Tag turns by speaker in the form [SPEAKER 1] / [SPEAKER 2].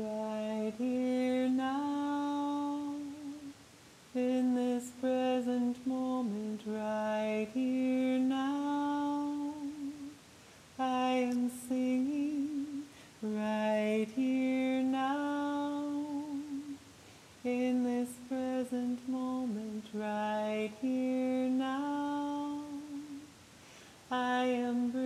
[SPEAKER 1] right here now, in this present moment, right here now. I am singing right here now, in this present moment, right here now. I am.